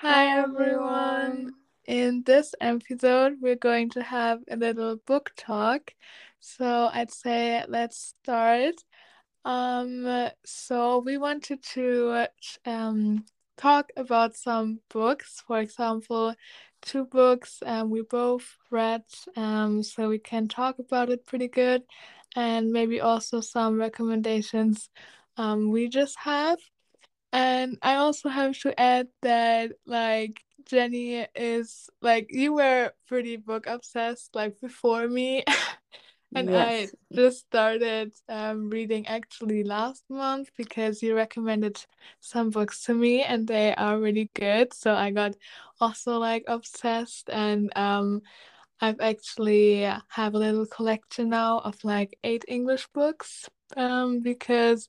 Hi everyone. In this episode, we're going to have a little book talk. So I'd say let's start. Um, so we wanted to um talk about some books. For example, two books um we both read, um, so we can talk about it pretty good, and maybe also some recommendations um we just have. And I also have to add that like Jenny is like you were pretty book obsessed like before me. And I just started um, reading actually last month because you recommended some books to me and they are really good. So I got also like obsessed and um, I've actually have a little collection now of like eight English books um, because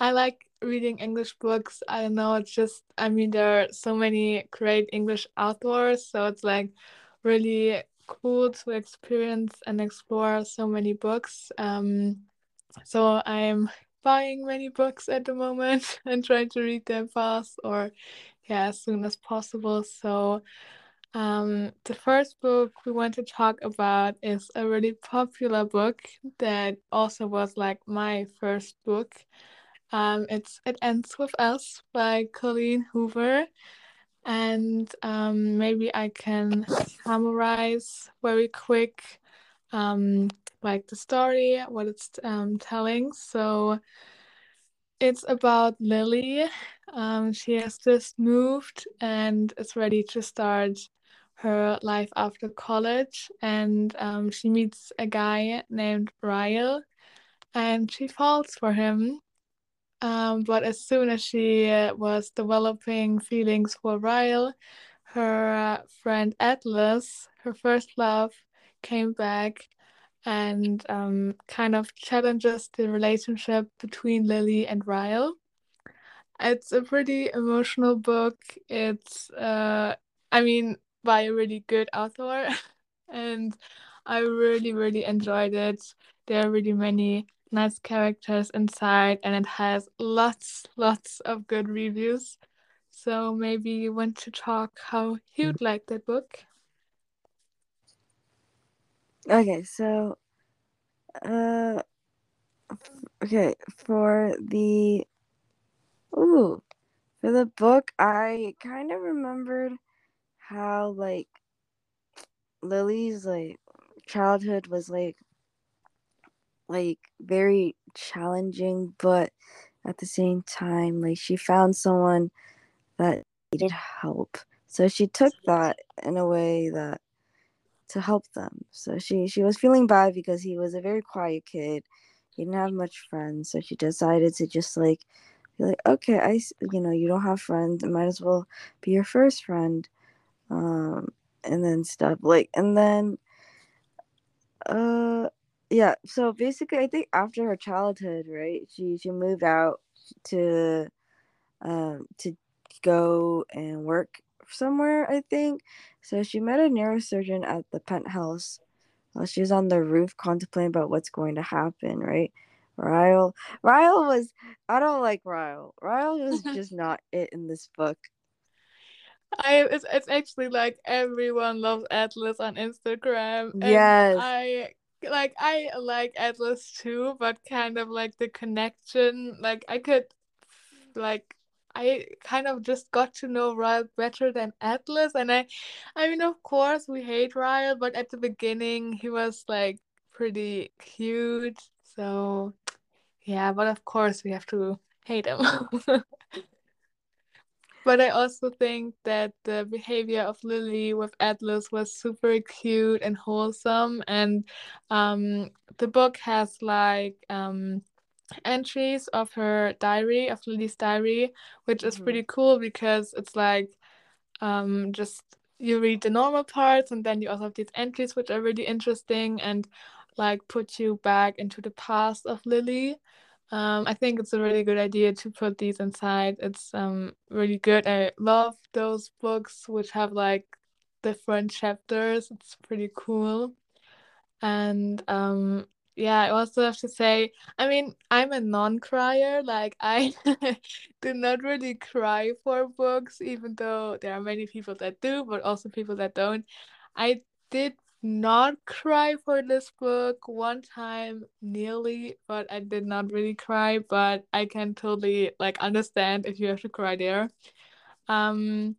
I like reading English books. I don't know, it's just, I mean, there are so many great English authors, so it's like really cool to experience and explore so many books. Um, so I'm buying many books at the moment and trying to read them fast or yeah, as soon as possible. So um, the first book we want to talk about is a really popular book that also was like my first book. Um, it's It Ends With Us by Colleen Hoover. And um, maybe I can summarize very quick um, like the story, what it's um, telling. So it's about Lily. Um, she has just moved and is ready to start her life after college. And um, she meets a guy named Ryle and she falls for him. Um, but as soon as she uh, was developing feelings for Ryle, her uh, friend Atlas, her first love, came back and um, kind of challenges the relationship between Lily and Ryle. It's a pretty emotional book. It's, uh, I mean, by a really good author, and I really, really enjoyed it. There are really many nice characters inside, and it has lots, lots of good reviews. So maybe you want to talk how you'd like that book. Okay, so uh okay, for the ooh, for the book I kind of remembered how like Lily's like childhood was like like very challenging, but at the same time like she found someone that needed help. So she took that in a way that to help them. So she she was feeling bad because he was a very quiet kid. He didn't have much friends, so she decided to just like be like, okay, I you know you don't have friends, might as well be your first friend, um, and then stuff like and then uh yeah. So basically, I think after her childhood, right, she she moved out to um to go and work somewhere, I think. So she met a neurosurgeon at the penthouse. While she was on the roof contemplating about what's going to happen, right? Ryle Ryle was I don't like Ryle. Ryle was just not it in this book. I it's it's actually like everyone loves Atlas on Instagram and Yes. I like I like Atlas too, but kind of like the connection like I could like I kind of just got to know Ryle better than Atlas and I I mean of course we hate Ryle, but at the beginning he was like pretty cute. So yeah, but of course we have to hate him. But I also think that the behavior of Lily with Atlas was super cute and wholesome. And um, the book has like um, entries of her diary, of Lily's diary, which is Mhm. pretty cool because it's like um, just you read the normal parts and then you also have these entries, which are really interesting and like put you back into the past of Lily. Um, I think it's a really good idea to put these inside. It's um really good. I love those books which have like different chapters. It's pretty cool. And um yeah, I also have to say, I mean, I'm a non-crier. Like I do not really cry for books, even though there are many people that do, but also people that don't. I did not cry for this book one time nearly, but I did not really cry, but I can totally like understand if you have to cry there. Um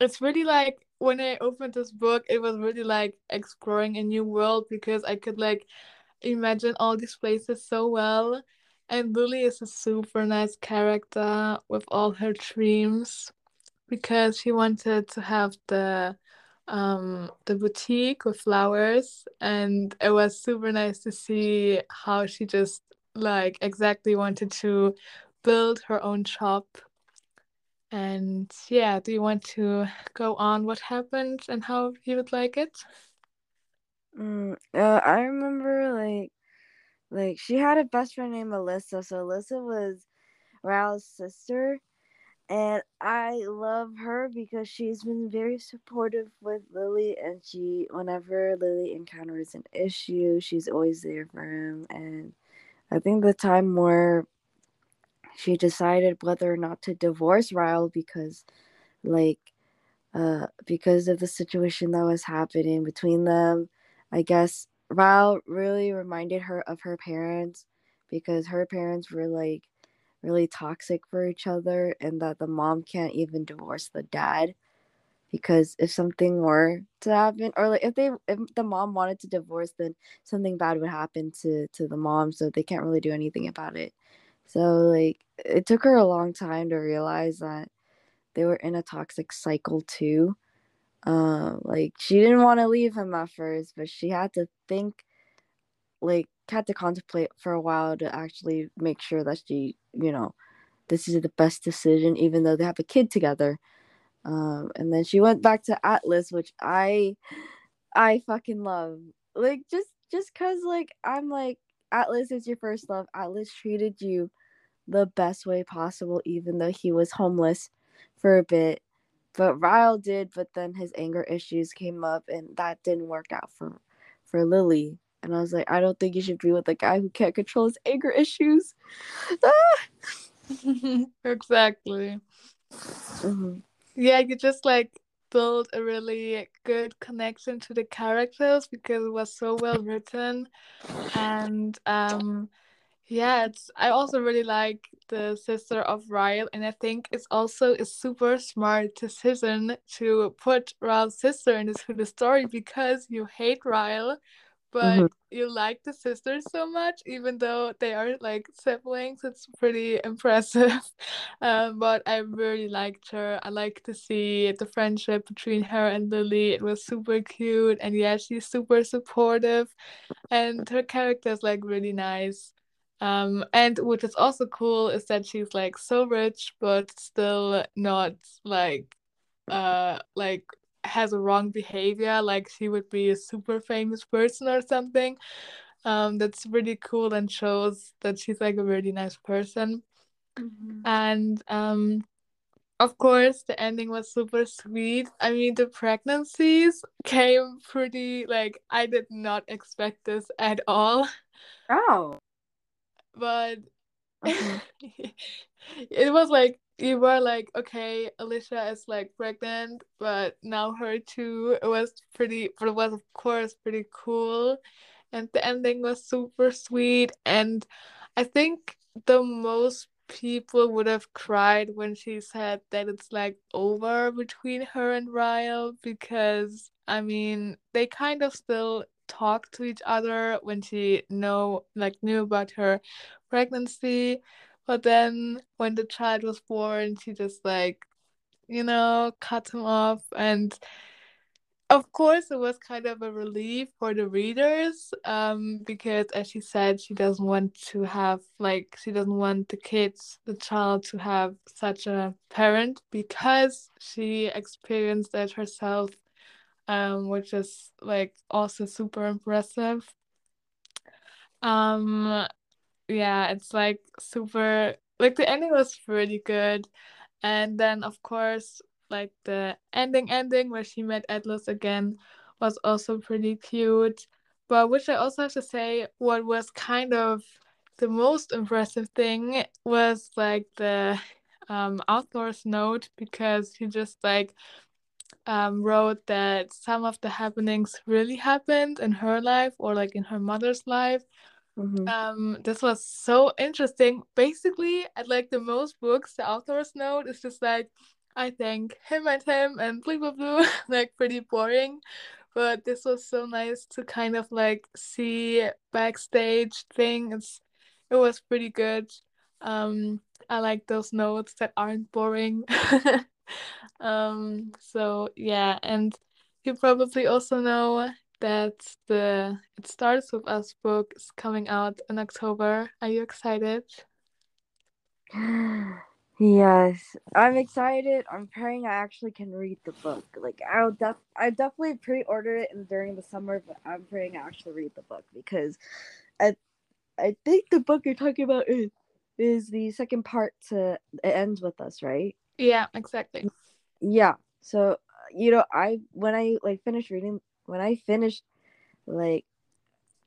it's really like when I opened this book, it was really like exploring a new world because I could like imagine all these places so well. And Lily is a super nice character with all her dreams because she wanted to have the um the boutique with flowers and it was super nice to see how she just like exactly wanted to build her own shop and yeah, do you want to go on what happened and how you would like it? Mm, uh, I remember like like she had a best friend named Alyssa. So Alyssa was Ryle's sister, and I love her because she's been very supportive with Lily, and she whenever Lily encounters an issue, she's always there for him. And I think the time where she decided whether or not to divorce Ryle because like uh because of the situation that was happening between them i guess Ryle really reminded her of her parents because her parents were like really toxic for each other and that the mom can't even divorce the dad because if something were to happen or like if they if the mom wanted to divorce then something bad would happen to to the mom so they can't really do anything about it so like it took her a long time to realize that they were in a toxic cycle too. Um, like she didn't want to leave him at first, but she had to think, like, had to contemplate for a while to actually make sure that she, you know, this is the best decision, even though they have a kid together. Um, and then she went back to Atlas, which I, I fucking love. Like just, just cause like I'm like Atlas is your first love. Atlas treated you the best way possible, even though he was homeless for a bit. But Ryle did, but then his anger issues came up and that didn't work out for for Lily. And I was like, I don't think you should be with a guy who can't control his anger issues. exactly. Mm-hmm. Yeah, you just like build a really good connection to the characters because it was so well written and um yeah, it's I also really like the sister of Ryle, and I think it's also a super smart decision to put Ryle's sister into the story because you hate Ryle, but mm-hmm. you like the sisters so much, even though they are like siblings. It's pretty impressive. um, but I really liked her. I like to see the friendship between her and Lily. It was super cute, and yeah, she's super supportive, and her character is like really nice. Um, and what is also cool is that she's like so rich, but still not like, uh, like has a wrong behavior. Like she would be a super famous person or something. Um, that's really cool and shows that she's like a really nice person. Mm-hmm. And um, of course, the ending was super sweet. I mean, the pregnancies came pretty like I did not expect this at all. Oh but uh-huh. it was like you were like okay alicia is like pregnant but now her too it was pretty but it was of course pretty cool. And the ending was super sweet and i think the most people would have cried when she said that it's like over between her and Ryle because I mean they kind of still talk to each other when she know like knew about her pregnancy but then when the child was born she just like you know cut him off and of course it was kind of a relief for the readers um because as she said she doesn't want to have like she doesn't want the kids the child to have such a parent because she experienced that herself um, which is like also super impressive. Um, yeah, it's like super like the ending was pretty good, and then of course like the ending ending where she met Atlas again was also pretty cute. but which I also have to say, what was kind of the most impressive thing was like the um, author's note because he just like um, wrote that some of the happenings really happened in her life or like in her mother's life. Mhm. Um, this was so interesting. Basically, at like the most books, the author's note is just like, I thank him and him and blah blah blah, like pretty boring. But this was so nice to kind of like see backstage things. It was pretty good. Um, I like those notes that aren't boring. um, so yeah, and you probably also know that the It Starts With Us book is coming out in October. Are you excited? Yes, I'm excited. I'm praying I actually can read the book. Like I'll def I definitely pre-order it in, during the summer, but I'm praying I actually read the book because I I think the book you're talking about is, is the second part to it ends with us, right? Yeah, exactly. Yeah. So you know, I when I like finished reading when I finished like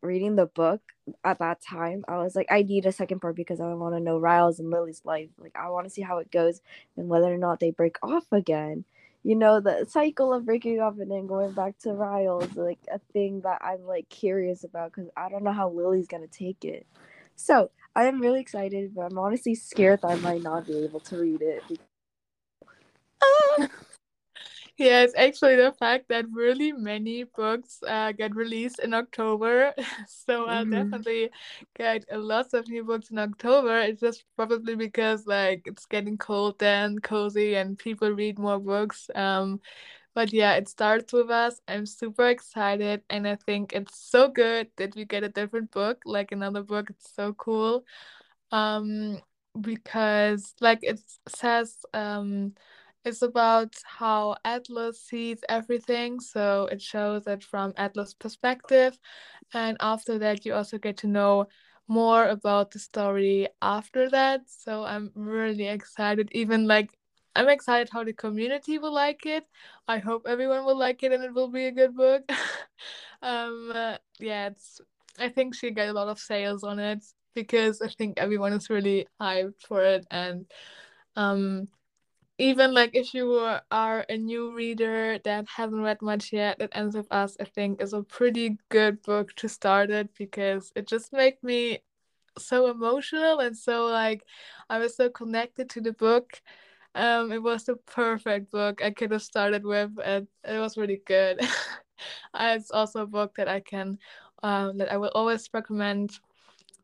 reading the book at that time, I was like, I need a second part because I want to know Ryle's and Lily's life. Like, I want to see how it goes and whether or not they break off again. You know, the cycle of breaking off and then going back to Ryles, like a thing that I'm like curious about because I don't know how Lily's gonna take it. So I am really excited, but I'm honestly scared that I might not be able to read it. Yeah, it's actually the fact that really many books uh, get released in October. So I'll Mhm. definitely get a lots of new books in October. It's just probably because like it's getting cold and cozy and people read more books. Um, but yeah, it starts with us. I'm super excited and I think it's so good that we get a different book, like another book. It's so cool. Um, because like it says, um, it's about how Atlas sees everything. So it shows it from Atlas' perspective. And after that, you also get to know more about the story after that. So I'm really excited. Even like, I'm excited how the community will like it. I hope everyone will like it and it will be a good book. um, uh, yeah, it's. I think she got a lot of sales on it because I think everyone is really hyped for it and um even like if you are a new reader that hasn't read much yet, It Ends With Us, I think is a pretty good book to start it because it just made me so emotional and so like I was so connected to the book. Um, it was the perfect book I could have started with and it was really good. it's also a book that I can um, that I will always recommend.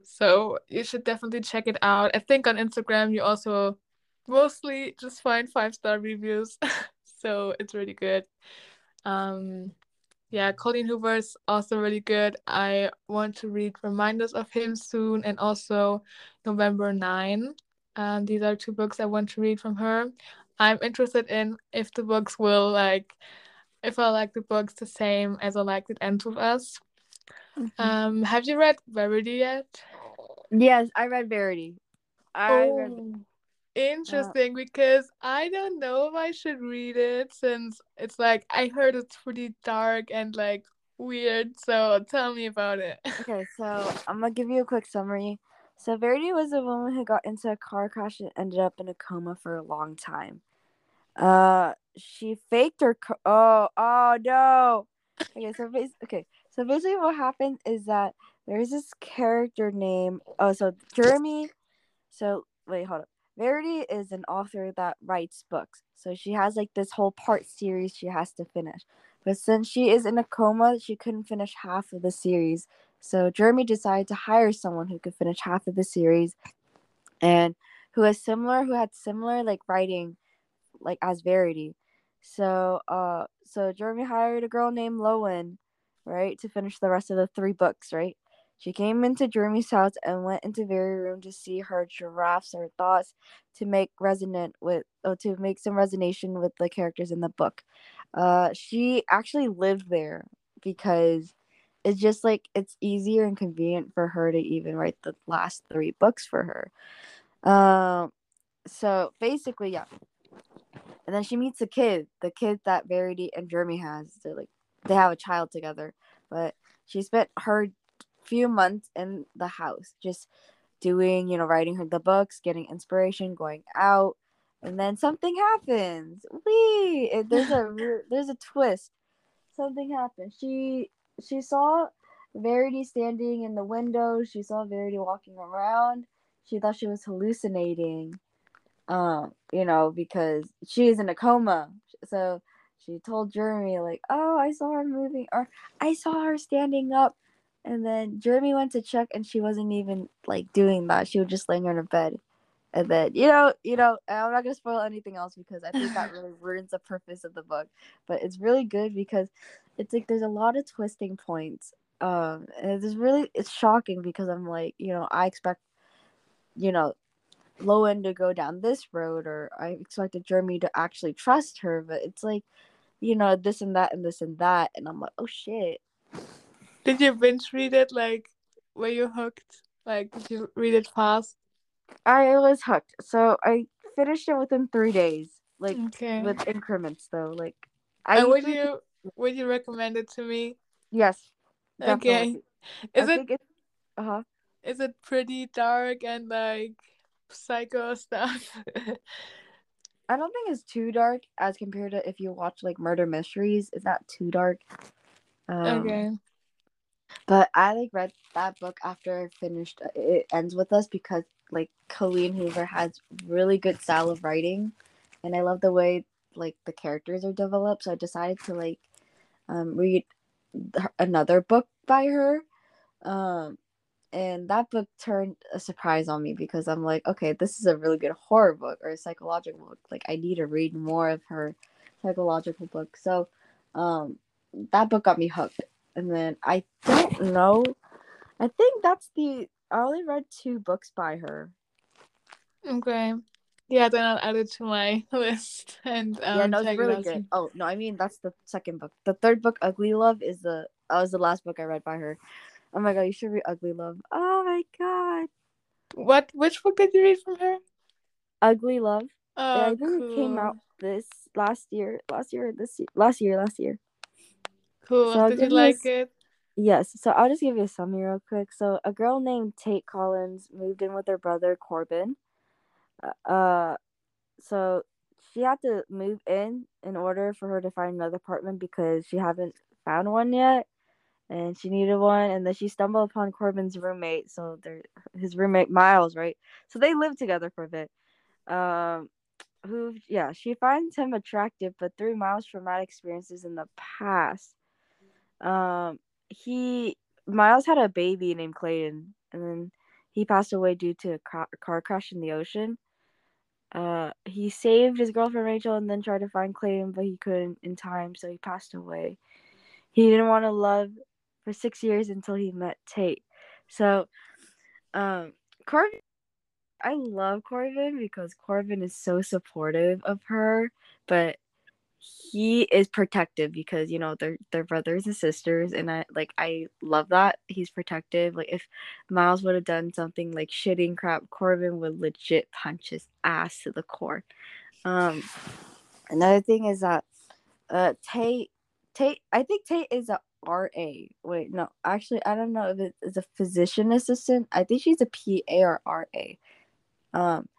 So you should definitely check it out. I think on Instagram you also mostly just find five star reviews. so it's really good. Um yeah, Colleen Hoover is also really good. I want to read Reminders of Him soon and also November 9. Um, these are two books I want to read from her. I'm interested in if the books will like if I like the books the same as I liked It Ends With Us. Um, have you read Verity yet? Yes, I read Verity. I read Interesting because I don't know if I should read it since it's like I heard it's pretty dark and like weird. So tell me about it. Okay, so I'm gonna give you a quick summary. So Verity was a woman who got into a car crash and ended up in a coma for a long time. Uh, she faked her. Co- oh, oh no. Okay, so bas- okay, so basically what happened is that there's this character named. Oh, so Jeremy. So wait, hold up. Verity is an author that writes books. So she has like this whole part series she has to finish. But since she is in a coma, she couldn't finish half of the series. So Jeremy decided to hire someone who could finish half of the series and who similar who had similar like writing like as Verity. So uh so Jeremy hired a girl named Lowen, right, to finish the rest of the three books, right? She came into Jeremy's house and went into Very room to see her giraffes her thoughts to make resonant with oh, to make some resonation with the characters in the book. Uh she actually lived there because it's just like it's easier and convenient for her to even write the last three books for her. Um so basically yeah and then she meets a kid, the kid that Verity and Jeremy has. They're like they have a child together, but she spent her few months in the house just doing, you know, writing her the books, getting inspiration, going out, and then something happens. Wee! It, there's a there's a twist. Something happened. She she saw Verity standing in the window. She saw Verity walking around. She thought she was hallucinating. Um, you know, because she is in a coma. So she told Jeremy like, "Oh, I saw her moving, or I saw her standing up." And then Jeremy went to check, and she wasn't even like doing that. She was just laying on her bed. And then you know, you know, I'm not gonna spoil anything else because I think that really ruins the purpose of the book. But it's really good because it's like there's a lot of twisting points. Um, and it's really it's shocking because I'm like, you know, I expect, you know, Lowen to go down this road, or I expected Jeremy to actually trust her, but it's like, you know, this and that and this and that, and I'm like, oh shit. Did you binge read it? Like, were you hooked? Like, did you read it fast? I was hooked. So I finished it within three days, like Okay. with increments though. Like, I and would you would you recommend it to me? yes, Okay. Is I it uh huh. is it pretty dark and like psycho stuff? I don't think it's too dark as compared to if you watch like murder mysteries. It's not too dark. Um, okay. But I like read that book after I finished. uh, It ends with us because like Colleen Hoover has really good style of writing, and I love the way like the characters are developed. So I decided to like um, read another book by her, um, and that book turned a surprise on me because I'm like, okay, this is a really good horror book or a psychological book. Like I need to read more of her psychological book. So um, that book got me hooked and then I don't know. I think that's the. I only read two books by her. Okay. Yeah, then I'll add it to my list and um, yeah, no, it's really good. Oh no, I mean that's the second book. The third book, Ugly Love, is the. That was the last book I read by her. Oh my god, you should read Ugly Love. Oh my god, What which book did you read from her? Ugly Love. Oh, I think cool. it came out this last year. Last year, this year, last year, last year. Cool. So did you you a like it? Yes, so I'll just give you a summary real quick. So a girl named Tate Collins moved in with her brother Corbin. Uh, Uh, so she had to move in in order for her to find another apartment because she haven't found one yet, and she needed one. And then she stumbled upon Corbin's roommate. So they're his roommate Miles, right? So they lived together for a bit. Um, who yeah, she finds him attractive, but through Miles' traumatic experiences in the past, um, he Miles had a baby named Clayton, and then he passed away due to a ca- car crash in the ocean. Uh, he saved his girlfriend Rachel and then tried to find Clayton, but he couldn't in time, so he passed away. He didn't want to love for six years until he met Tate. So, um, Corbin, I love Corbin because Corbin is so supportive of her, but he is protective because you know they're they're brothers and sisters and i like i love that he's protective like if miles would have done something like shitting crap corbin would legit punch his ass to the core. Um another thing is that uh tate tate i think tate is a ra wait no actually i don't know if it is a physician assistant i think she's a pa or ra um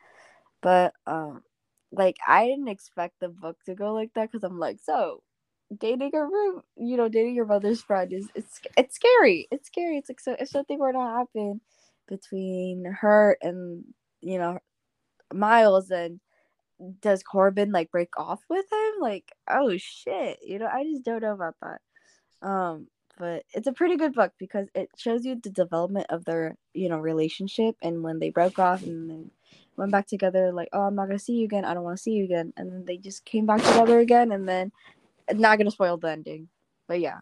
but um like I didn't expect the book to go like that because I'm like, so dating a room, you know, dating your brother's friend is it's it's scary. It's scary. It's like so if something were to happen between her and you know Miles and does Corbin like break off with him? Like, oh shit. You know, I just don't know about that. Um, but it's a pretty good book because it shows you the development of their, you know, relationship and when they broke off and then went back together, like, oh, I'm not gonna see you again. I don't want to see you again. And then they just came back together again, and then not gonna spoil the ending, but yeah.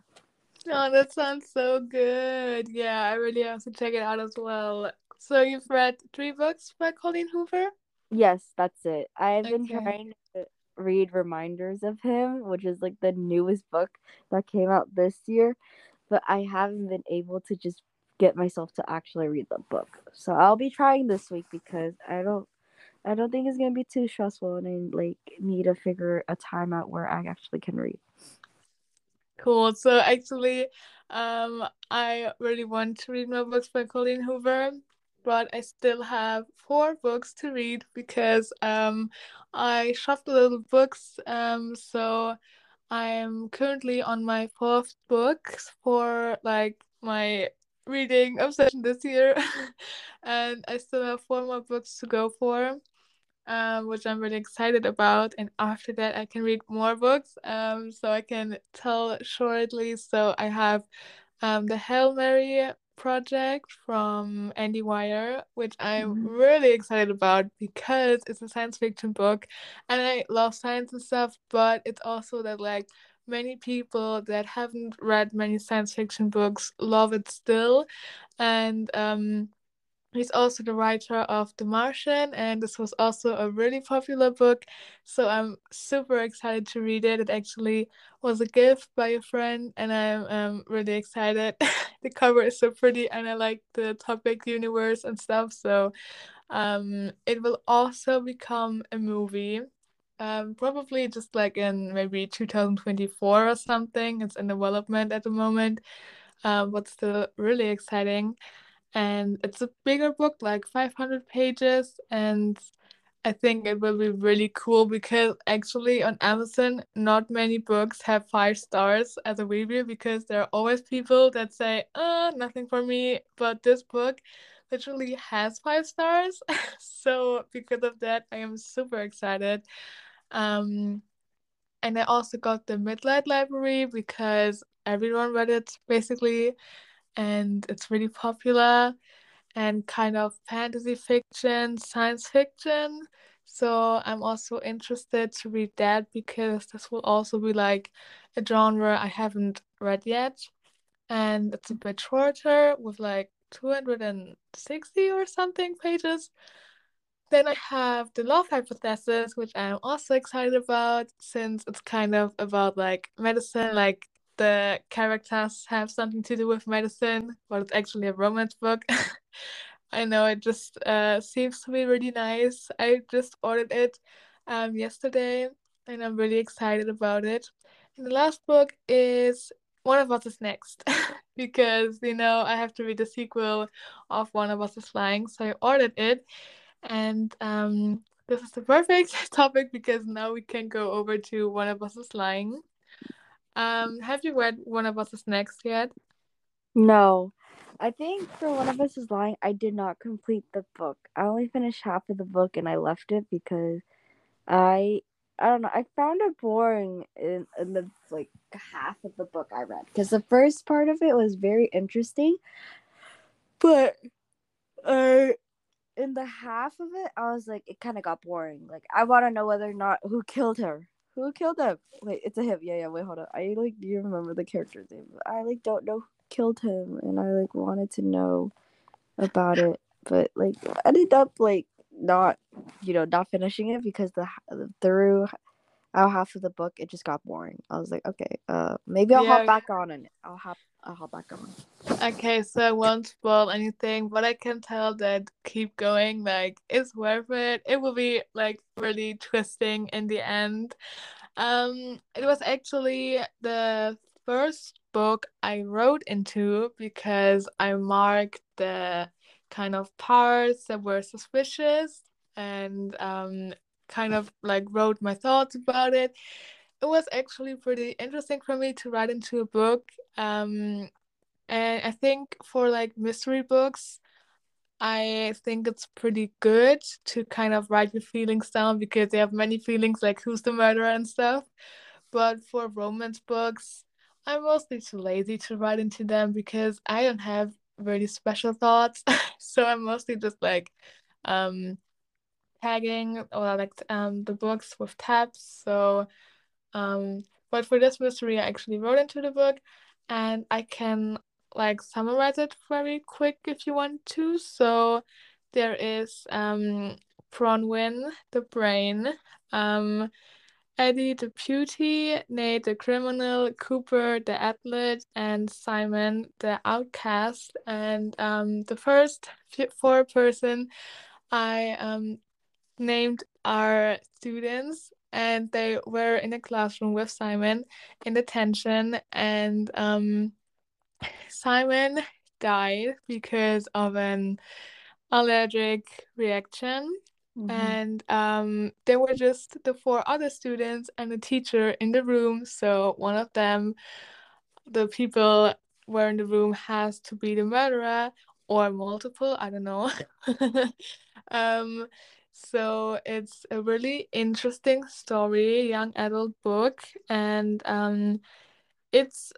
Oh, that sounds so good. Yeah, I really have to check it out as well. So you've read three books by Colleen Hoover? Yes, that's it. I've been trying to read Reminders of Him, which is like the newest book that came out this year, but I haven't been able to just get myself to actually read the book. So I'll be trying this week because I don't I don't think it's gonna be too stressful and I like need to figure a time out where I actually can read. Cool. So actually, um, I really want to read more books by Colleen Hoover, but I still have four books to read because um, I shoved a little books. Um, so I am currently on my fourth book for like my reading obsession this year, and I still have four more books to go for um, which I'm really excited about. And after that, I can read more books. Um, so I can tell shortly. So I have um, the Hail Mary project from Andy Weir, which I'm Mhm. really excited about because it's a science fiction book and I love science and stuff, but it's also that like many people that haven't read many science fiction books love it still. And um He's also the writer of The Martian, and this was also a really popular book. So I'm super excited to read it. It actually was a gift by a friend, and I'm um, really excited. the cover is so pretty, and I like the topic universe and stuff. So um, it will also become a movie. Um, probably just like in maybe 2024 or something. It's in development at the moment, um, but still really exciting and it's a bigger book, like 500 pages, and I think it will be really cool because actually on Amazon, not many books have five stars as a review because there are always people that say, uh, nothing for me, but this book literally has five stars. so because of that, I am super excited. Um, and I also got the Midnight Library because everyone read it basically, and it's really popular and kind of fantasy fiction, science fiction. So I'm also interested to read that because this will also be like a genre I haven't read yet. And it's a bit shorter with like 260 or something pages. Then I have the Love Hypothesis, which I'm also excited about since it's kind of about like medicine, like the characters have something to do with medicine, but it's actually a romance book. I know it just uh, seems to be really nice. I just ordered it um, yesterday and I'm really excited about it. And the last book is One of Us is Next because, you know, I have to read the sequel of One of Us is Lying. So I ordered it and um, this is the perfect topic because now we can go over to One of Us is Lying. Um, have you read One of Us is Next yet? No. I think for One of Us is Lying, I did not complete the book. I only finished half of the book and I left it because I I don't know, I found it boring in, in the like half of the book I read. Because the first part of it was very interesting. But uh in the half of it, I was like, it kind of got boring. Like, I want to know whether or not who killed her. Who killed him? Wait, it's a him. Yeah, yeah. Wait, hold on. I like do you remember the character's name? I like don't know who killed him, and I like wanted to know about it, but like I ended up like not, you know, not finishing it because the through our half of the book it just got boring. I was like, okay, uh, maybe I'll Yeah. hop back on and I'll hop, I'll hop back on. Okay, so I won't spoil anything, but I can tell that keep going, like it's worth it. It will be like really twisting in the end. Um, it was actually the first book I wrote into because I marked the kind of parts that were suspicious and um kind of like wrote my thoughts about it. It was actually pretty interesting for me to write into a book. Um, and I think for like mystery books, I think it's pretty good to kind of write your feelings down because they have many feelings like who's the murderer and stuff. But for romance books, I'm mostly too lazy to write into them because I don't have really special thoughts. so I'm mostly just like um tagging or like um the books with tabs. So um but for this mystery I actually wrote into the book and I can like summarize it very quick if you want to. So there is um Bronwyn, the brain, um Addy the beauty, Nate the criminal, Cooper the athlete, and Simon the outcast. And um the first four person I um named our students and they were in the classroom with Simon in detention, and um, Simon died because of an allergic reaction. Mhm. And um, there were just the four other students and the teacher in the room. So one of them, the people were in the room, has to be the murderer or multiple. I don't know. um, so it's a really interesting story, young adult book, and um, it's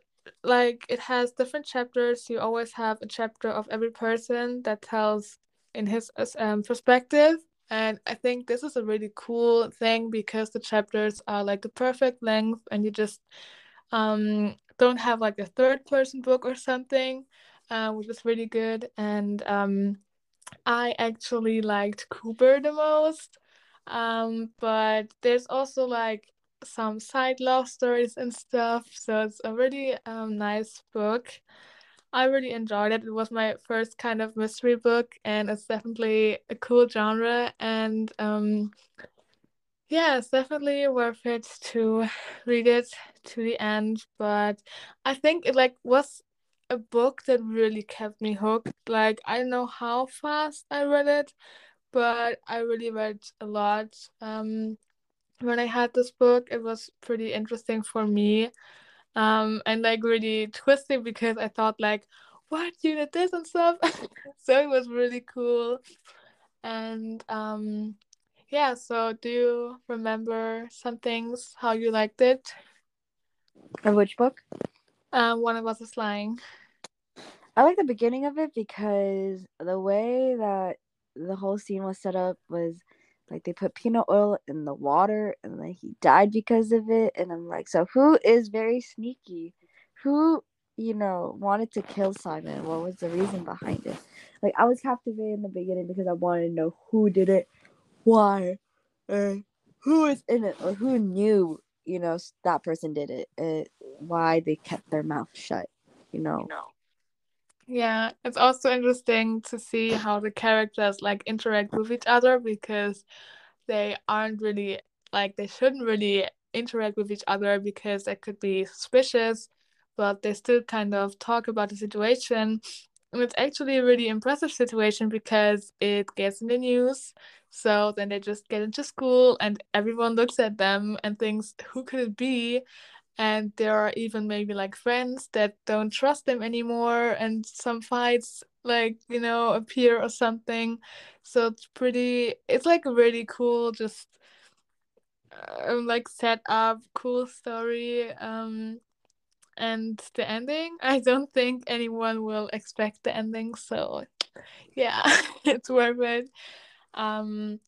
like it has different chapters. You always have a chapter of every person that tells in his um, perspective. And I think this is a really cool thing because the chapters are like the perfect length and you just um, don't have like a third person book or something, uh, which is really good. And um, I actually liked Cooper the most. Um, but there's also like some side love stories and stuff. So it's a really um, nice book. I really enjoyed it. It was my first kind of mystery book, and it's definitely a cool genre. And um, yeah, it's definitely worth it to read it to the end. But I think it like was a book that really kept me hooked. Like I don't know how fast I read it, but I really read a lot. Um, when I had this book, it was pretty interesting for me. Um, and like really twisting because I thought like, what you did this and stuff. so it was really cool. And um, yeah. So do you remember some things how you liked it? Of which book? Um, one of us is lying. I like the beginning of it because the way that the whole scene was set up was like they put peanut oil in the water and then he died because of it. And i'm like so who is very sneaky? Who you know wanted to kill simon? What was the reason behind it? Like i was captivated in the beginning because i wanted to know who did it why and who was in it or who knew you know that person did it. And why they kept their mouth shut you know Yeah, it's also interesting to see how the characters like interact with each other because they aren't really like they shouldn't really interact with each other because they could be suspicious, but they still kind of talk about the situation. And it's actually a really impressive situation because it gets in the news. So then they just get into school and everyone looks at them and thinks, who could it be? And there are even maybe like friends that don't trust them anymore and some fights like you know appear or something. So it's pretty it's like really cool just um, like set up cool story um and the ending. I don't think anyone will expect the ending so yeah it's worth it. Um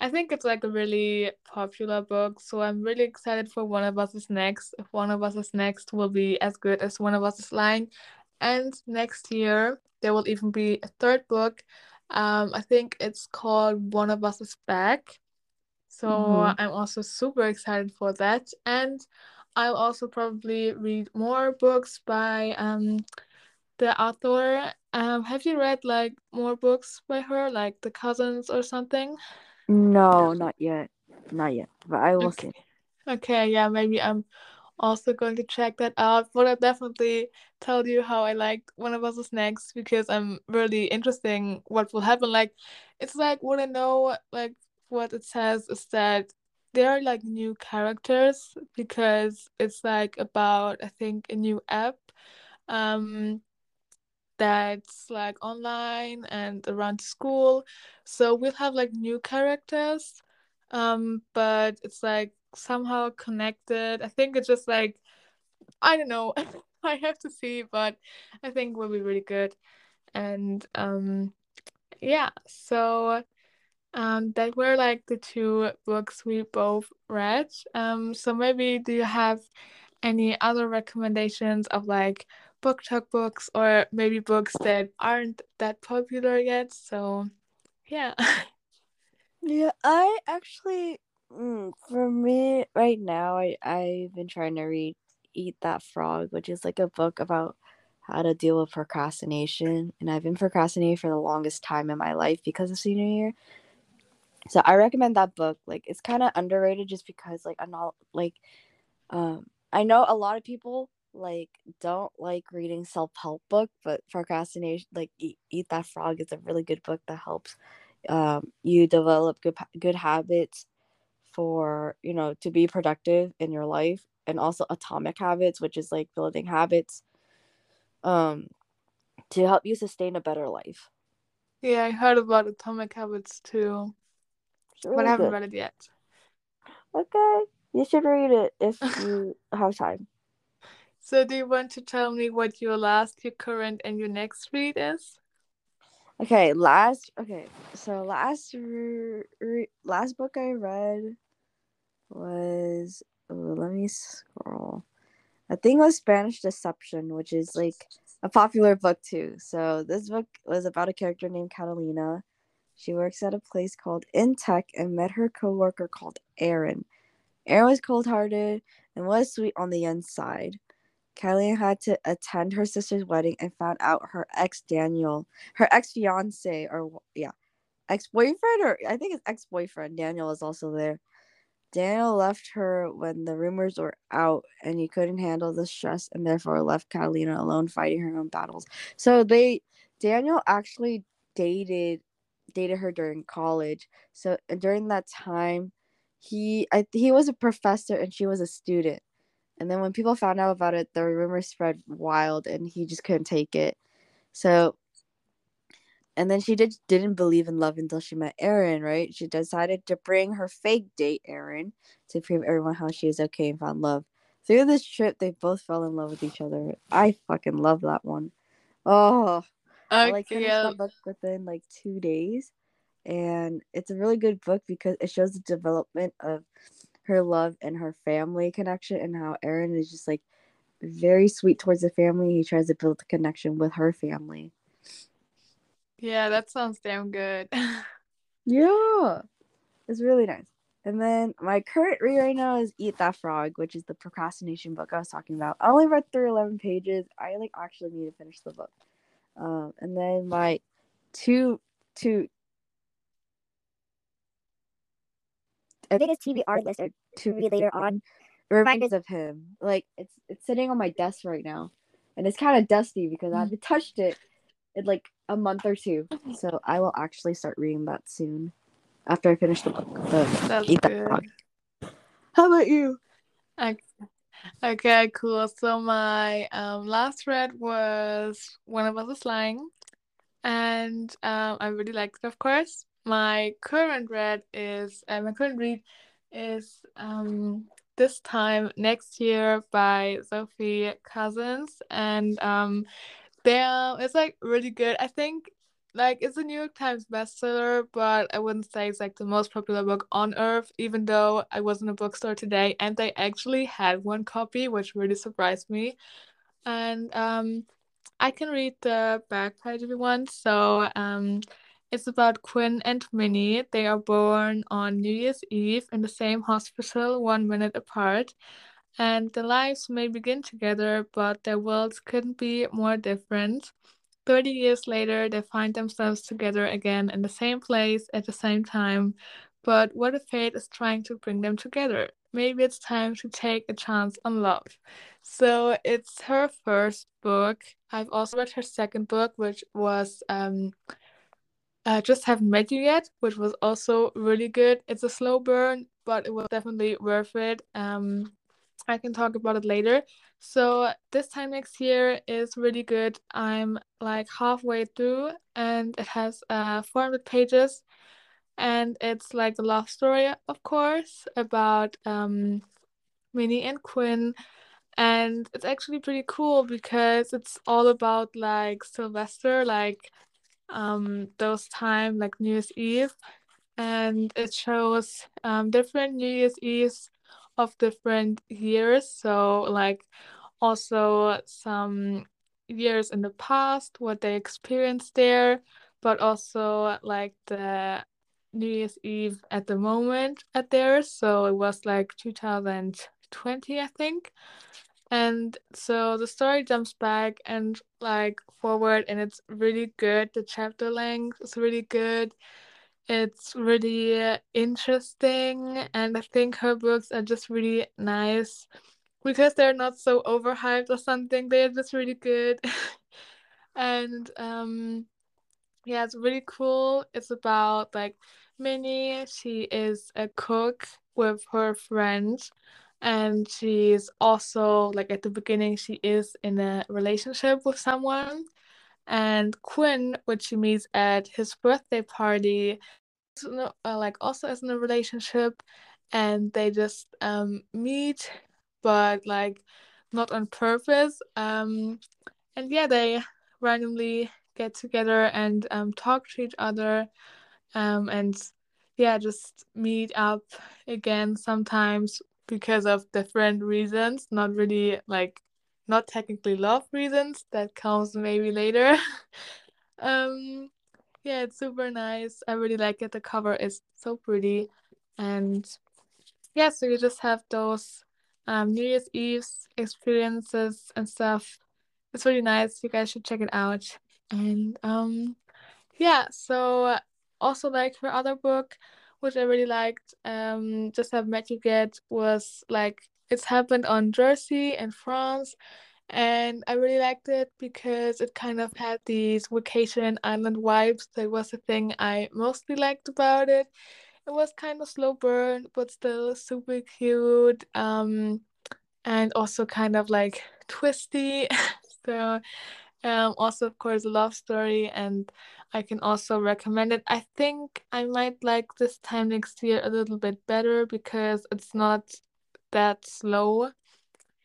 I think it's like a really popular book, so I'm really excited for One of Us is Next. If One of Us is Next will be as good as One of Us is Lying. And next year, there will even be a third book. Um, I think it's called One of Us is Back. So Mhm. I'm also super excited for that. And I'll also probably read more books by um, the author. Um, have you read like more books by her, like The Cousins or something? No not yet not yet but i will see Okay. Okay, yeah, maybe I'm also going to check that out. But I'll definitely tell you how I liked One of Us is Next because I'm really interesting what will happen. Like, it's like what I know, like what it says is that there are like new characters because it's like about I think a new app um that's like online and around school. So we'll have like new characters, um, but it's like somehow connected. I think it's just like I don't know. I have to see, but I think will be really good. And um, yeah, so um, that were like the two books we both read. Um, so maybe do you have any other recommendations of like book talk books or maybe books that aren't that popular yet? So yeah. Yeah, I actually, mm, for me right now, I I've been trying to read Eat That Frog, which is like a book about how to deal with procrastination, and I've been procrastinating for the longest time in my life because of senior year. So I recommend that book. Like it's kind of underrated just because like I'm not like um I know a lot of people like don't like reading self-help book, but procrastination like eat, eat that frog is a really good book that helps um you develop good good habits for, you know, to be productive in your life and also atomic habits, which is like building habits um to help you sustain a better life. Yeah, I heard about Atomic Habits too, really but I haven't good. read it yet. Okay, you should read it if you have time. So, do you want to tell me what your last, your current, and your next read is? Okay, last okay, so last re- last book I read was let me scroll. I think it was Spanish Deception, which is like a popular book too. So this book was about a character named Catalina. She works at a place called Intech and met her coworker called Aaron. Aaron was cold-hearted and was sweet on the inside. Catalina had to attend her sister's wedding and found out her ex Daniel, her ex fiance, or yeah, ex boyfriend, or I think it's ex boyfriend. Daniel is also there. Daniel left her when the rumors were out and he couldn't handle the stress and therefore left Catalina alone fighting her own battles. So they Daniel actually dated dated her during college. So during that time he I he was a professor and she was a student. And then when people found out about it, the rumors spread wild and he just couldn't take it. So and then she did didn't believe in love until she met Aaron, right? She decided to bring her fake date Aaron to prove everyone how she is okay and found love. Through this trip, they both fell in love with each other. I fucking love that one. Oh, I like Okay, finished that um, book within like two days, and it's a really good book because it shows the development of her love and her family connection, and how Aaron is just like very sweet towards the family. He tries to build a connection with her family. yeah, that sounds damn good. Yeah, it's really nice. And then my current read right now is Eat That Frog, which is the procrastination book I was talking about. I only read through eleven pages. I like actually need to finish the book. Um, and then my two two. I think it's TBR list or to read later on. Reminders of him, like it's it's sitting on my desk right now, and it's kind of dusty because I haven't touched it in like a month or two. So I will actually start reading that soon after I finish the book. The That's Eat good. Frog. How about you? Okay. Okay, cool. So my um last read was One of Us is Lying, and um I really liked it, of course. My current read is uh, my current read is um This Time Next Year by Sophie Cousins, and um there it's like really good. I think like it's a New York Times bestseller, but I wouldn't say it's like the most popular book on earth, even though I was in a bookstore today and they actually had one copy, which really surprised me. And um I can read the back page if you want. So um it's about Quinn and Minnie. They are born on New Year's Eve in the same hospital, one minute apart. And their lives may begin together, but their worlds couldn't be more different. 30 years later, they find themselves together again in the same place at the same time. But what if fate is trying to bring them together? Maybe it's time to take a chance on love. So it's her first book. I've also read her second book, which was um, uh, Just Haven't Met You Yet, which was also really good. It's a slow burn, but it was definitely worth it. Um, I can talk about it later. So this time next year is really good. I'm like halfway through and it has uh 400 pages and it's like a love story, of course, about um Minnie and Quinn and it's actually pretty cool because it's all about like Silvester, like um those time like New Year's Eve and it shows um, different New Year's Eves of different years. So, like, also some years in the past, what they experienced there, but also like the New Year's Eve at the moment at theirs. So, it was like 2020, I think. And so the story jumps back and like forward, and it's really good. The chapter length is really good it's really interesting, and I think her books are just really nice because they're not so overhyped or something. They're just really good. and um yeah, it's really cool. It's about like Minnie. She is a cook with her friends, and she's also like at the beginning she is in a relationship with someone. And Quinn, which she meets at his birthday party, uh, like also is in a relationship, and they just um meet, but like not on purpose. Um, and yeah, they randomly get together and um, talk to each other um, and yeah just meet up again sometimes because of different reasons not really like not technically love reasons that comes maybe later. Um yeah it's super nice. I really like it. The cover is so pretty. And yeah so you just have those um, new year's eve experiences and stuff. It's really nice. You guys should check it out. And um yeah, so also like her other book, which I really liked, um, Just Haven't Met You Yet was like it's happened on Jersey in France, and I really liked it because it kind of had these vacation island vibes. That was the thing I mostly liked about it. It was kind of slow burn, but still super cute. Um, and also kind of like twisty. so um, also, of course, a love story, and I can also recommend it. I think I might like this time next year a little bit better because it's not that slow,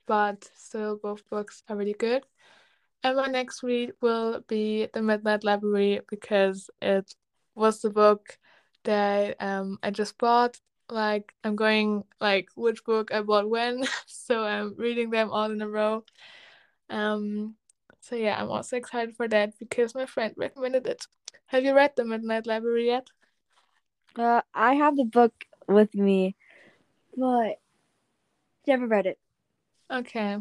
but still, both books are really good. And my next read will be The Midnight Library because it was the book that um, I just bought. Like, I'm going, like, which book I bought when, so I'm reading them all in a row. Um, so yeah, I'm also excited for that because my friend recommended it. Have you read The Midnight Library yet? Uh, I have the book with me, but never read it. Okay.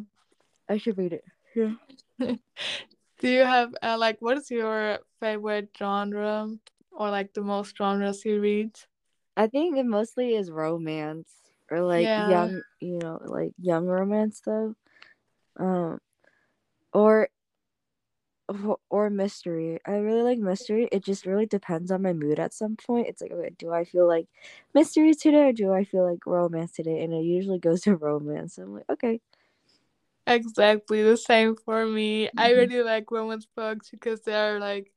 I should read it. Yeah. Do you have uh, like what is your favorite genre or like the most genres you read? I think it mostly is romance or like Yeah. young, you know, like young romance though. Um, or or- mystery. I really like mystery. It just really depends on my mood at some point. It's like, okay, do I feel like mystery today or do I feel like romance today? And it usually goes to romance. I'm like, okay. Exactly the same for me. I Mhm. really like romance books because they're like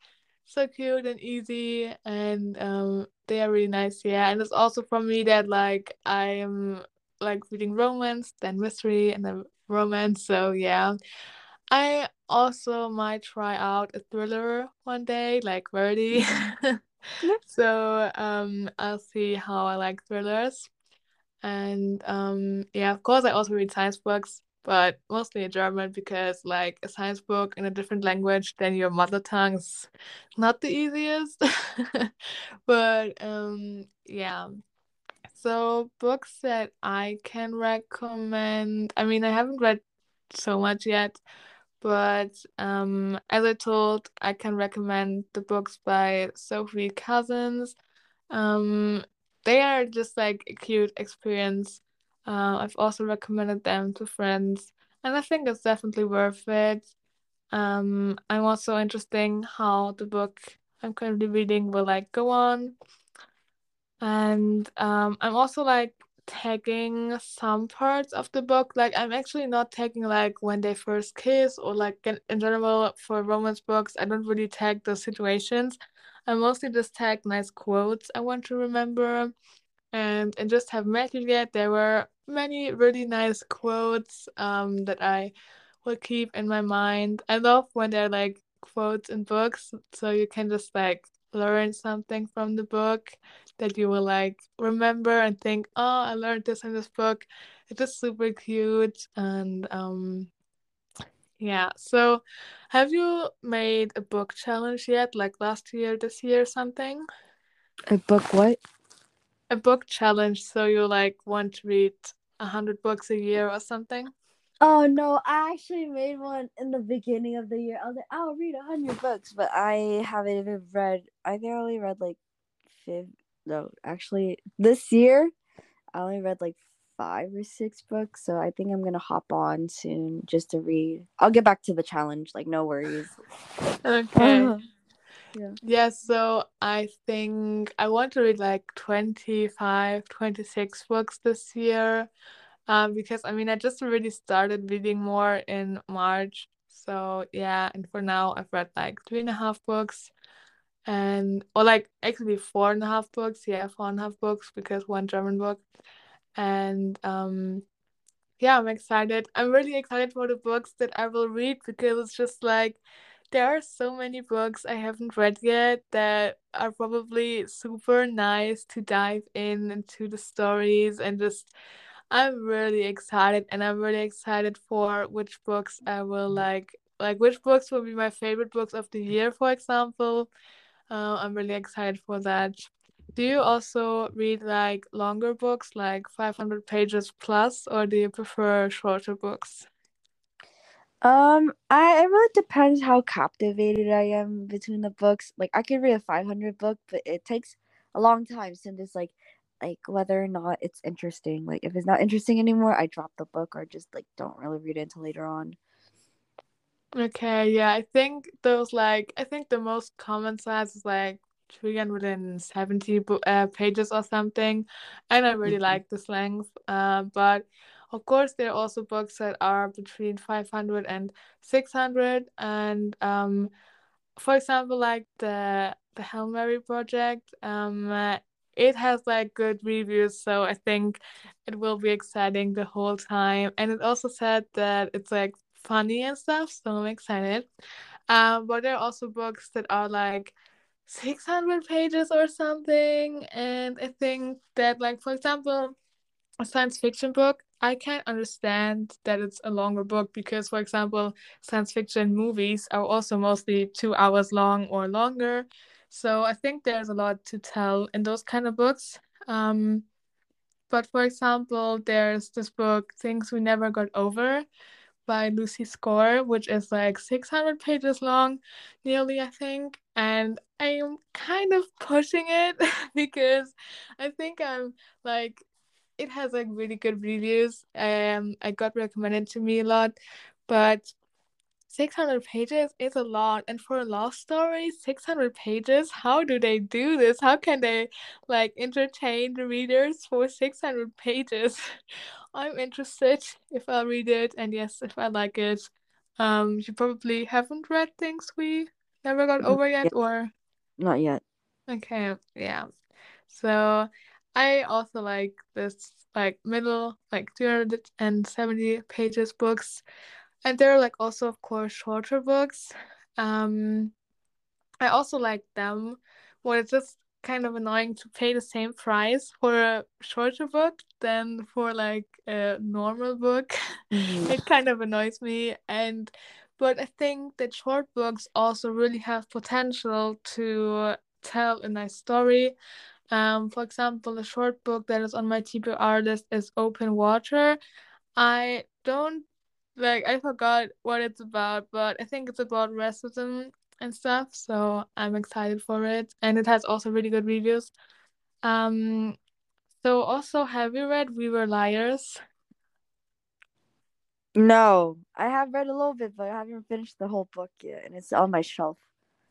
so cute and easy and um they are really nice, yeah. And it's also for me that like I am like reading romance, then mystery and then romance, so yeah. I also might try out a thriller one day, like Verdi. So um I'll see how I like thrillers. And um yeah, of course I also read science books, but mostly in German because like a science book in a different language than your mother tongue is not the easiest. But um yeah. So books that I can recommend, I mean I haven't read so much yet, but um as I told, I can recommend the books by Sophie Cousins. Um, they are just like a cute experience. Uh, I've also recommended them to friends, and I think it's definitely worth it. Um, I'm also interesting how the book I'm currently reading will like go on, and um, I'm also like tagging some parts of the book. Like I'm actually not tagging like when they first kiss or like in, in general for romance books. I don't really tag those situations. I mostly just tag nice quotes I want to remember. And and just have met you yet. There were many really nice quotes um that I will keep in my mind. I love when they're like quotes in books, so you can just like learn something from the book that you will like remember and think, oh, I learned this in this book. It's super cute and um yeah. So have you made a book challenge yet, like last year, this year, something? A book what? A book challenge, so you like want to read a hundred books a year or something? Oh no, I actually made one in the beginning of the year. I was like, I'll read a hundred books, but I haven't even read. I think I only read like fifth. No, actually, this year I only read like five or six books, so I think I'm gonna hop on soon just to read. I'll get back to the challenge, like no worries. Okay. yeah. Yeah, so I think I want to read like 25, 26 books this year. Um, because I mean I just really started reading more in March. So yeah, and for now I've read like three and a half books and or like actually four and a half books yeah four and a half books because one german book. And um yeah i'm excited. I'm really excited for the books that i will read because it's just like there are so many books i haven't read yet that are probably super nice to dive in into the stories and just i'm really excited and i'm really excited for which books i will like like which books will be my favorite books of the year for example uh, I'm really excited for that. Do you also read like longer books, like 500 pages plus, or do you prefer shorter books? Um, I it really depends how captivated I am between the books. Like I could read a 500 book, but it takes a long time since it's like like whether or not it's interesting. Like if it's not interesting anymore, I drop the book or just like don't really read it until later on. Okay, yeah, I think those like I think the most common size is like 370 uh, pages or something, and I really mm-hmm. like this length. Uh, but of course, there are also books that are between 500 and 600, and um, for example, like the the Hail Mary project, um, uh, it has like good reviews, so I think it will be exciting the whole time. And it also said that it's like funny and stuff, so I'm excited. Um, but there are also books that are like 600 pages or something, and I think that, like, for example, a science fiction book, I can't understand that it's a longer book because, for example, science fiction movies are also mostly two hours long or longer. So I think there's a lot to tell in those kind of books. Um, but for example, there's this book, Things We Never Got Over, by Lucy Score, which is like 600 pages long, nearly, I think. And I'm kind of pushing it because I think I'm like, it has like really good reviews. Um, I got recommended to me a lot, but 600 pages is a lot and for a love story 600 pages how do they do this how can they like entertain the readers for 600 pages i'm interested if i'll read it and yes if i like it. Um you probably haven't read things we never got over yet or? Not yet. Okay yeah. So i also like this like middle like 270 pages books and there are like also of course shorter books. Um i also like them when it's just kind of annoying to pay the same price for a shorter book than for like a normal book mm-hmm. it kind of annoys me and but i think that short books also really have potential to tell a nice story um, for example, a short book that is on my TBR list is Open Water. I don't like I forgot what it's about, but I think it's about racism and stuff. So I'm excited for it, and it has also really good reviews. Um, so also, have you read We Were Liars? No, I have read a little bit, but I haven't finished the whole book yet, and it's on my shelf.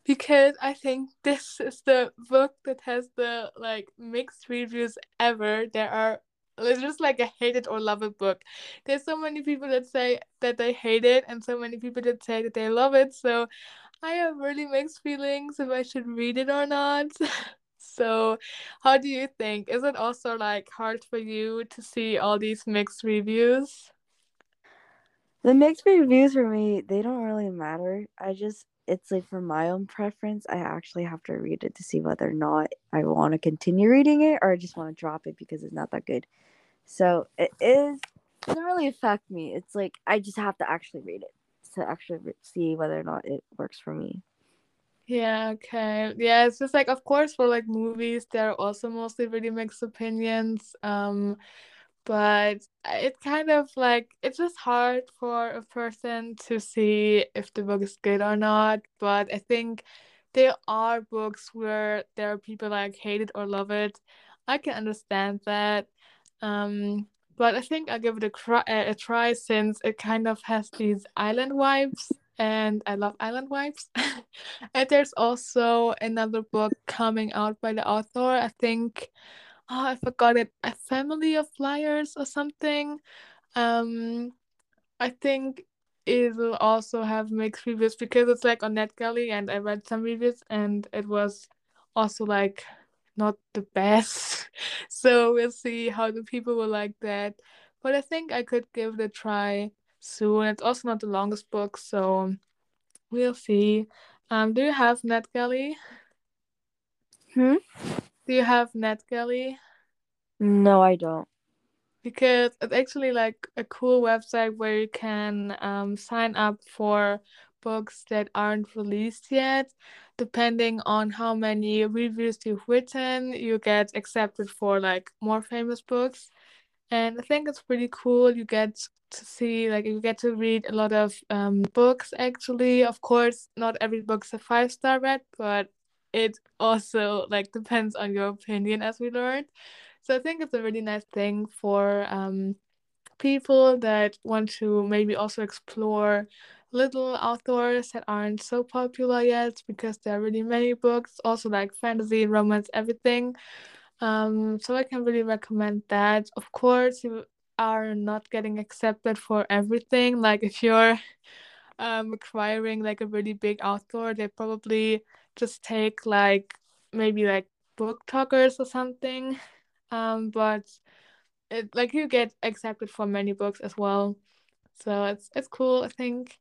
Because I think this is the book that has the like mixed reviews ever. There are it's just like a hate it or love it book. There's so many people that say that they hate it, and so many people that say that they love it. So I have really mixed feelings if I should read it or not. so, how do you think? Is it also like hard for you to see all these mixed reviews? The mixed reviews for me, they don't really matter. I just it's like for my own preference, I actually have to read it to see whether or not I want to continue reading it or I just want to drop it because it's not that good. So it is doesn't really affect me. It's like I just have to actually read it to actually see whether or not it works for me. Yeah, okay. Yeah, it's just like of course for like movies there are also mostly really mixed opinions. Um but it's kind of like it's just hard for a person to see if the book is good or not. But I think there are books where there are people like hate it or love it. I can understand that. Um, but I think I'll give it a, cry, a try since it kind of has these island vibes, and I love island vibes. and there's also another book coming out by the author. I think, oh, I forgot it, A Family of Liars or something. Um, I think it will also have mixed reviews because it's like on NetGalley, and I read some reviews, and it was also like not the best. so we'll see how the people will like that. But I think I could give it a try soon. It's also not the longest book, so we'll see. Um, do you have NetGalley? Hmm? Do you have NetGalley? No, I don't. Because it's actually like a cool website where you can um, sign up for books that aren't released yet. Depending on how many reviews you've written, you get accepted for like more famous books. And I think it's pretty cool. You get to see, like, you get to read a lot of um, books actually. Of course, not every book's a five star read, but it also like depends on your opinion as we learned. So I think it's a really nice thing for um, people that want to maybe also explore little authors that aren't so popular yet because there are really many books, also like fantasy, romance, everything. Um, so I can really recommend that. Of course, you are not getting accepted for everything. Like if you're um acquiring like a really big author, they probably just take like maybe like book talkers or something. Um, but it like you get accepted for many books as well. So it's it's cool, I think.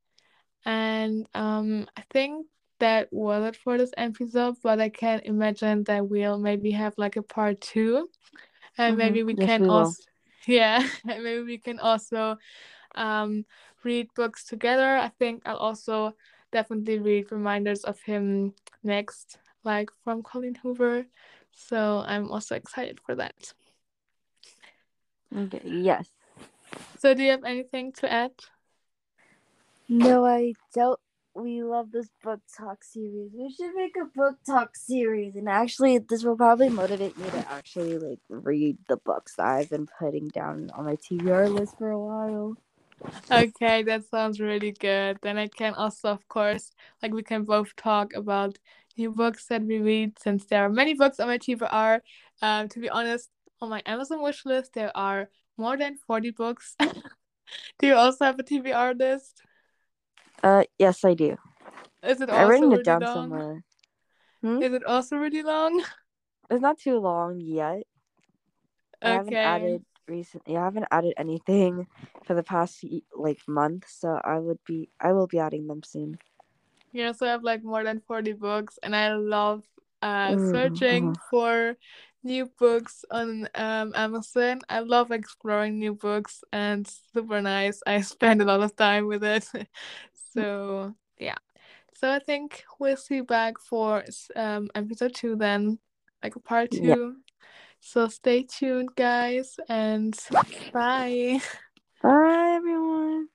And um, I think that was it for this episode, but I can imagine that we'll maybe have like a part two. And Mhm. maybe we Yes, can we also yeah, and maybe we can also um read books together. I think I'll also definitely read Reminders of Him next, like from Colleen Hoover. So I'm also excited for that. Okay. Yes. So do you have anything to add? No, I don't. We love this book talk series. We should make a book talk series, and actually, this will probably motivate me to actually like read the books that I've been putting down on my TBR list for a while. Okay, that sounds really good. Then I can also, of course, like we can both talk about new books that we read since there are many books on my TBR. Um, to be honest, on my Amazon wish list there are more than 40 books. do you also have a TBR list? Uh, yes, I do. Is it I've also written really it down long? somewhere. Hmm? Is it also really long? It's not too long yet. Okay. I haven't added recently. I haven't added anything for the past like month, so I would be. I will be adding them soon. Yeah, so I have like more than 40 books, and I love uh, Ooh, searching uh-huh. for new books on um, Amazon. I love exploring new books, and super nice. I spend a lot of time with it. so, yeah. So I think we'll see you back for um, episode two then, like part two. Yeah. So stay tuned, guys, and bye. Bye, everyone.